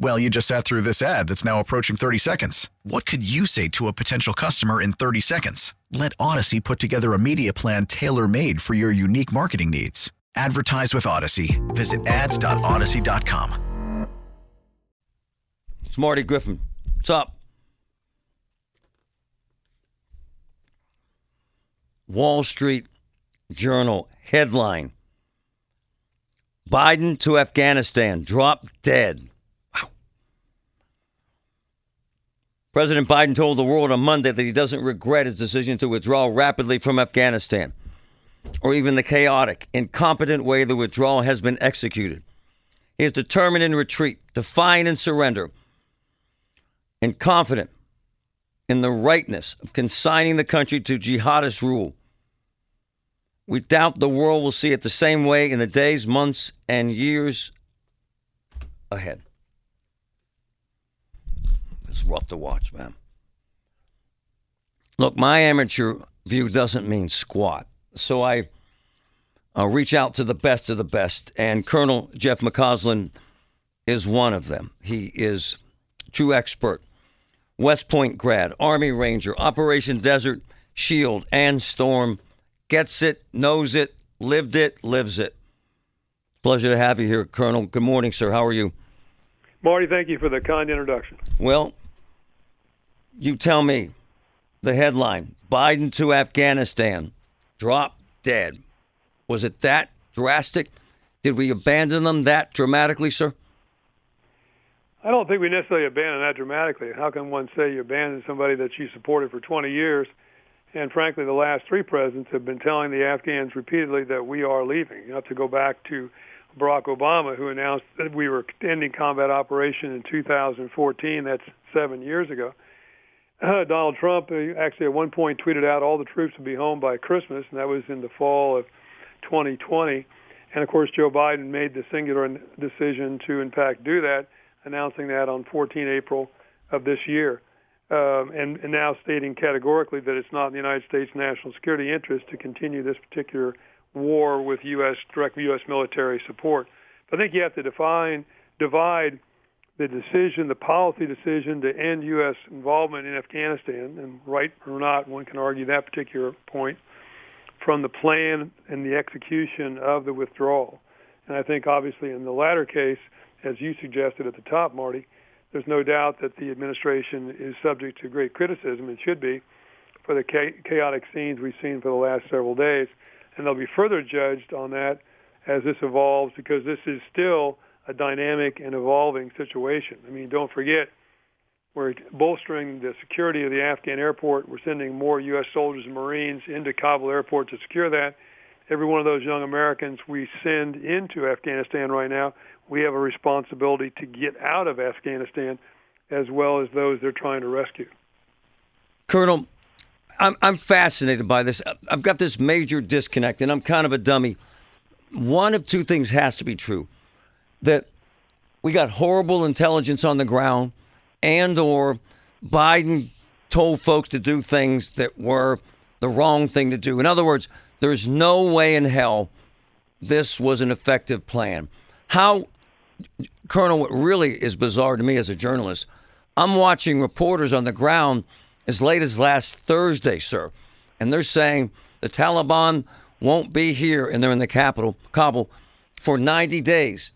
Well, you just sat through this ad that's now approaching 30 seconds. What could you say to a potential customer in 30 seconds? Let Audacy put together a media plan tailor made for your unique marketing needs. Advertise with Audacy. Visit ads.audacy.com. It's Marty Griffin. What's up? Wall Street Journal headline Biden to Afghanistan, drop dead. President Biden told the world on Monday that he doesn't regret his decision to withdraw rapidly from Afghanistan or even the chaotic, incompetent way the withdrawal has been executed. He is determined in retreat, defiant in surrender, and confident in the rightness of consigning the country to jihadist rule. We doubt the world will see it the same way in the days, months, and years ahead. Rough to watch, man. Look, my amateur view doesn't mean squat. So I uh, reach out to the best of the best, and Colonel Jeff McCausland is one of them. He is true expert, West Point grad, Army Ranger, Operation Desert Shield and Storm gets it, knows it, lived it, lives it. Pleasure to have you here, Colonel. Good morning, sir. How are you? Marty, thank you for the kind introduction. Well, you tell me the headline Biden to Afghanistan, drop dead. Was it that drastic? Did we abandon them that dramatically, sir? I don't think we necessarily abandoned that dramatically. How can one say you abandoned somebody that you supported for 20 years? And frankly, the last three presidents have been telling the Afghans repeatedly that we are leaving. You have to go back to Barack Obama, who announced that we were ending combat operation in 2014. That's seven years ago. Uh, Donald Trump uh, actually at one point tweeted out all the troops would be home by Christmas, and that was in the fall of 2020. And of course, Joe Biden made the singular decision to, in fact, do that, announcing that on 14 April of this year um, and, and now stating categorically that it's not in the United States national security interest to continue this particular war with U.S. direct U.S. military support. I think you have to define divide the decision, the policy decision to end U.S. involvement in Afghanistan, and right or not, one can argue that particular point, from the plan and the execution of the withdrawal. And I think obviously in the latter case, as you suggested at the top, Marty, there's no doubt that the administration is subject to great criticism and should be for the chaotic scenes we've seen for the last several days. And they'll be further judged on that as this evolves because this is still a dynamic and evolving situation. I mean, don't forget, we're bolstering the security of the Afghan airport. We're sending more U.S. soldiers and Marines into Kabul airport to secure that. Every one of those young Americans we send into Afghanistan right now, we have a responsibility to get out of Afghanistan as well as those they're trying to rescue. Colonel, I'm, I'm fascinated by this. I've got this major disconnect, and I'm kind of a dummy. One of two things has to be true that we got horrible intelligence on the ground and or Biden told folks to do things that were the wrong thing to do. In other words, there's no way in hell this was an effective plan. How Colonel, what really is bizarre to me as a journalist, I'm watching reporters on the ground as late as last Thursday, sir, and they're saying the Taliban won't be here and they're in the capital, Kabul, for 90 days.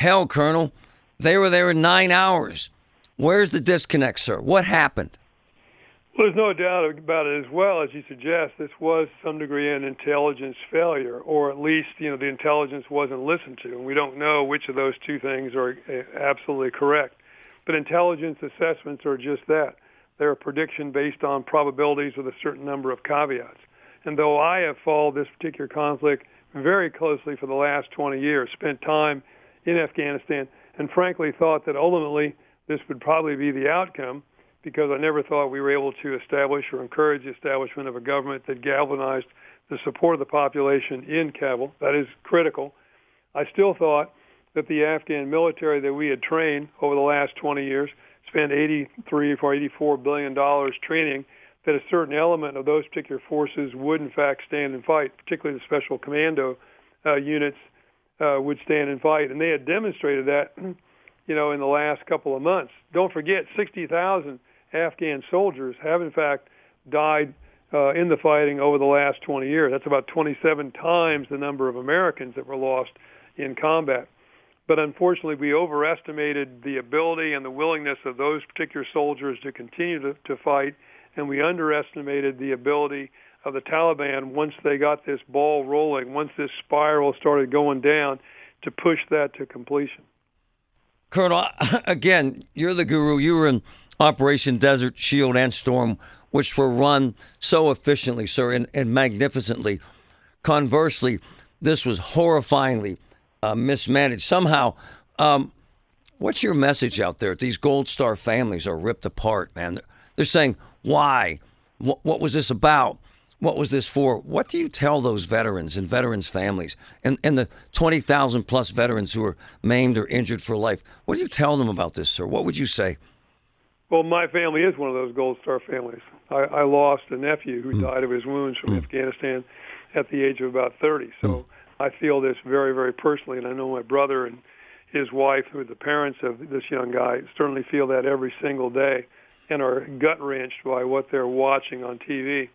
Hell, Colonel, they were there in nine hours. Where's the disconnect, sir? What happened? Well, there's no doubt about it as well as you suggest. This was some degree an intelligence failure, or at least you know the intelligence wasn't listened to, and we don't know which of those two things are uh, absolutely correct. But intelligence assessments are just that. They're a prediction based on probabilities with a certain number of caveats. And though I have followed this particular conflict very closely for the last 20 years, spent time in Afghanistan, and frankly thought that ultimately this would probably be the outcome because I never thought we were able to establish or encourage the establishment of a government that galvanized the support of the population in Kabul. That is critical. I still thought that the Afghan military that we had trained over the last 20 years spent 83 or 84 billion dollars training that a certain element of those particular forces would in fact stand and fight, particularly the special commando uh, units uh, would stand and fight, and they had demonstrated that, you know, in the last couple of months. Don't forget, 60,000 Afghan soldiers have in fact died uh, in the fighting over the last 20 years. That's about 27 times the number of Americans that were lost in combat. But unfortunately, we overestimated the ability and the willingness of those particular soldiers to continue to, to fight, and we underestimated the ability of the Taliban once they got this ball rolling, once this spiral started going down, to push that to completion. Colonel, again, you're the guru. You were in Operation Desert Shield and Storm, which were run so efficiently, sir, and, and magnificently. Conversely, this was horrifyingly uh, mismanaged. Somehow, um, what's your message out there? These Gold Star families are ripped apart, man. They're saying, why? What, what was this about? What was this for? What do you tell those veterans and veterans' families and, and the 20,000 plus veterans who are maimed or injured for life? What do you tell them about this, sir? What would you say? Well, my family is one of those Gold Star families. I, I lost a nephew who mm. died of his wounds from mm. Afghanistan at the age of about 30. So mm. I feel this very, very personally, and I know my brother and his wife, who are the parents of this young guy, certainly feel that every single day and are gut wrenched by what they're watching on TV.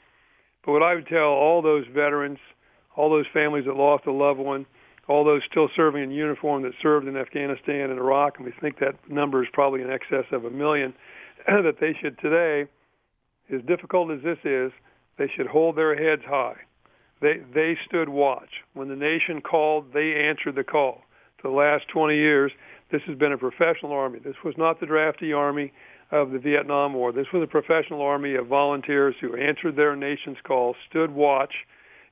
But what I would tell all those veterans, all those families that lost a loved one, all those still serving in uniform that served in Afghanistan and Iraq, and we think that number is probably in excess of a million, that they should today, as difficult as this is, they should hold their heads high. They they stood watch when the nation called. They answered the call. For the last 20 years, this has been a professional army. This was not the drafty army of the Vietnam War. This was a professional army of volunteers who answered their nation's call, stood watch,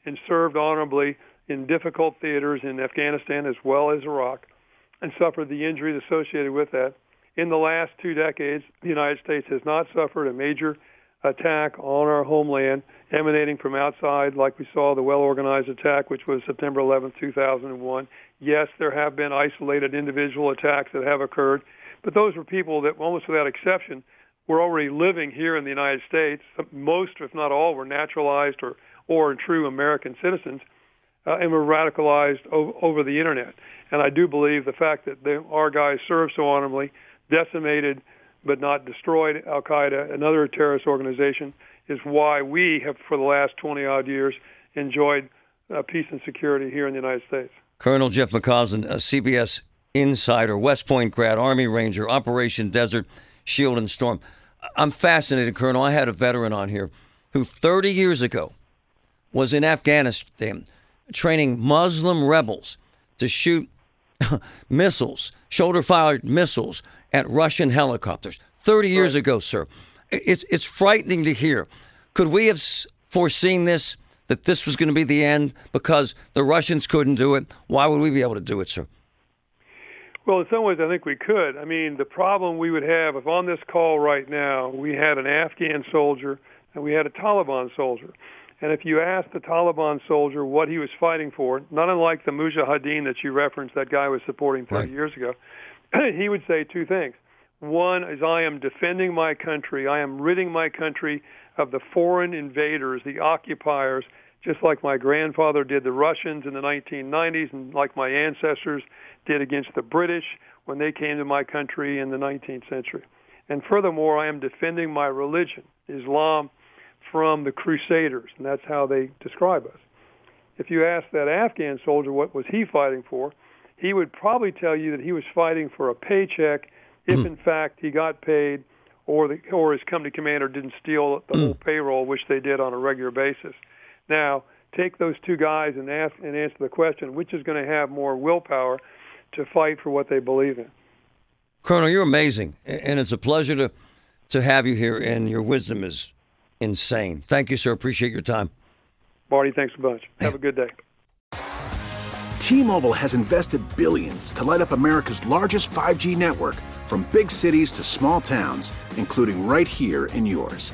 and served honorably in difficult theaters in Afghanistan as well as Iraq, and suffered the injuries associated with that in the last two decades, the United States has not suffered a major attack on our homeland emanating from outside like we saw the well-organized attack, which was September 11, 2001. Yes, there have been isolated individual attacks that have occurred, but those were people that almost without exception were already living here in the United States. Most, if not all, were naturalized or, or true American citizens uh, and were radicalized o- over the internet. And I do believe the fact that they, our guys served so honorably decimated but not destroyed Al Qaeda, another terrorist organization, is why we have, for the last 20 odd years, enjoyed uh, peace and security here in the United States. Colonel Jeff McCausland, a CBS insider, West Point grad, Army Ranger, Operation Desert Shield and Storm. I'm fascinated, Colonel. I had a veteran on here who 30 years ago was in Afghanistan training Muslim rebels to shoot missiles, shoulder fired missiles at Russian helicopters 30 years right. ago, sir. It's, it's frightening to hear. Could we have foreseen this, that this was going to be the end because the Russians couldn't do it? Why would we be able to do it, sir? Well, in some ways, I think we could. I mean, the problem we would have if on this call right now we had an Afghan soldier and we had a Taliban soldier. And if you asked the Taliban soldier what he was fighting for, not unlike the Mujahideen that you referenced, that guy was supporting 30 right. years ago, he would say two things. One is I am defending my country. I am ridding my country of the foreign invaders, the occupiers, just like my grandfather did the Russians in the 1990s and like my ancestors did against the British when they came to my country in the 19th century. And furthermore, I am defending my religion, Islam, from the Crusaders, and that's how they describe us. If you ask that Afghan soldier what was he fighting for, he would probably tell you that he was fighting for a paycheck if hmm. in fact he got paid or the or his company commander didn't steal the whole payroll, which they did on a regular basis. Now, take those two guys and ask and answer the question: which is going to have more willpower to fight for what they believe in? Colonel, you're amazing, and it's a pleasure to to have you here. And your wisdom is insane. Thank you, sir. Appreciate your time. Marty, thanks a bunch. Have a good day. T-Mobile has invested billions to light up America's largest 5G network from big cities to small towns, including right here in yours.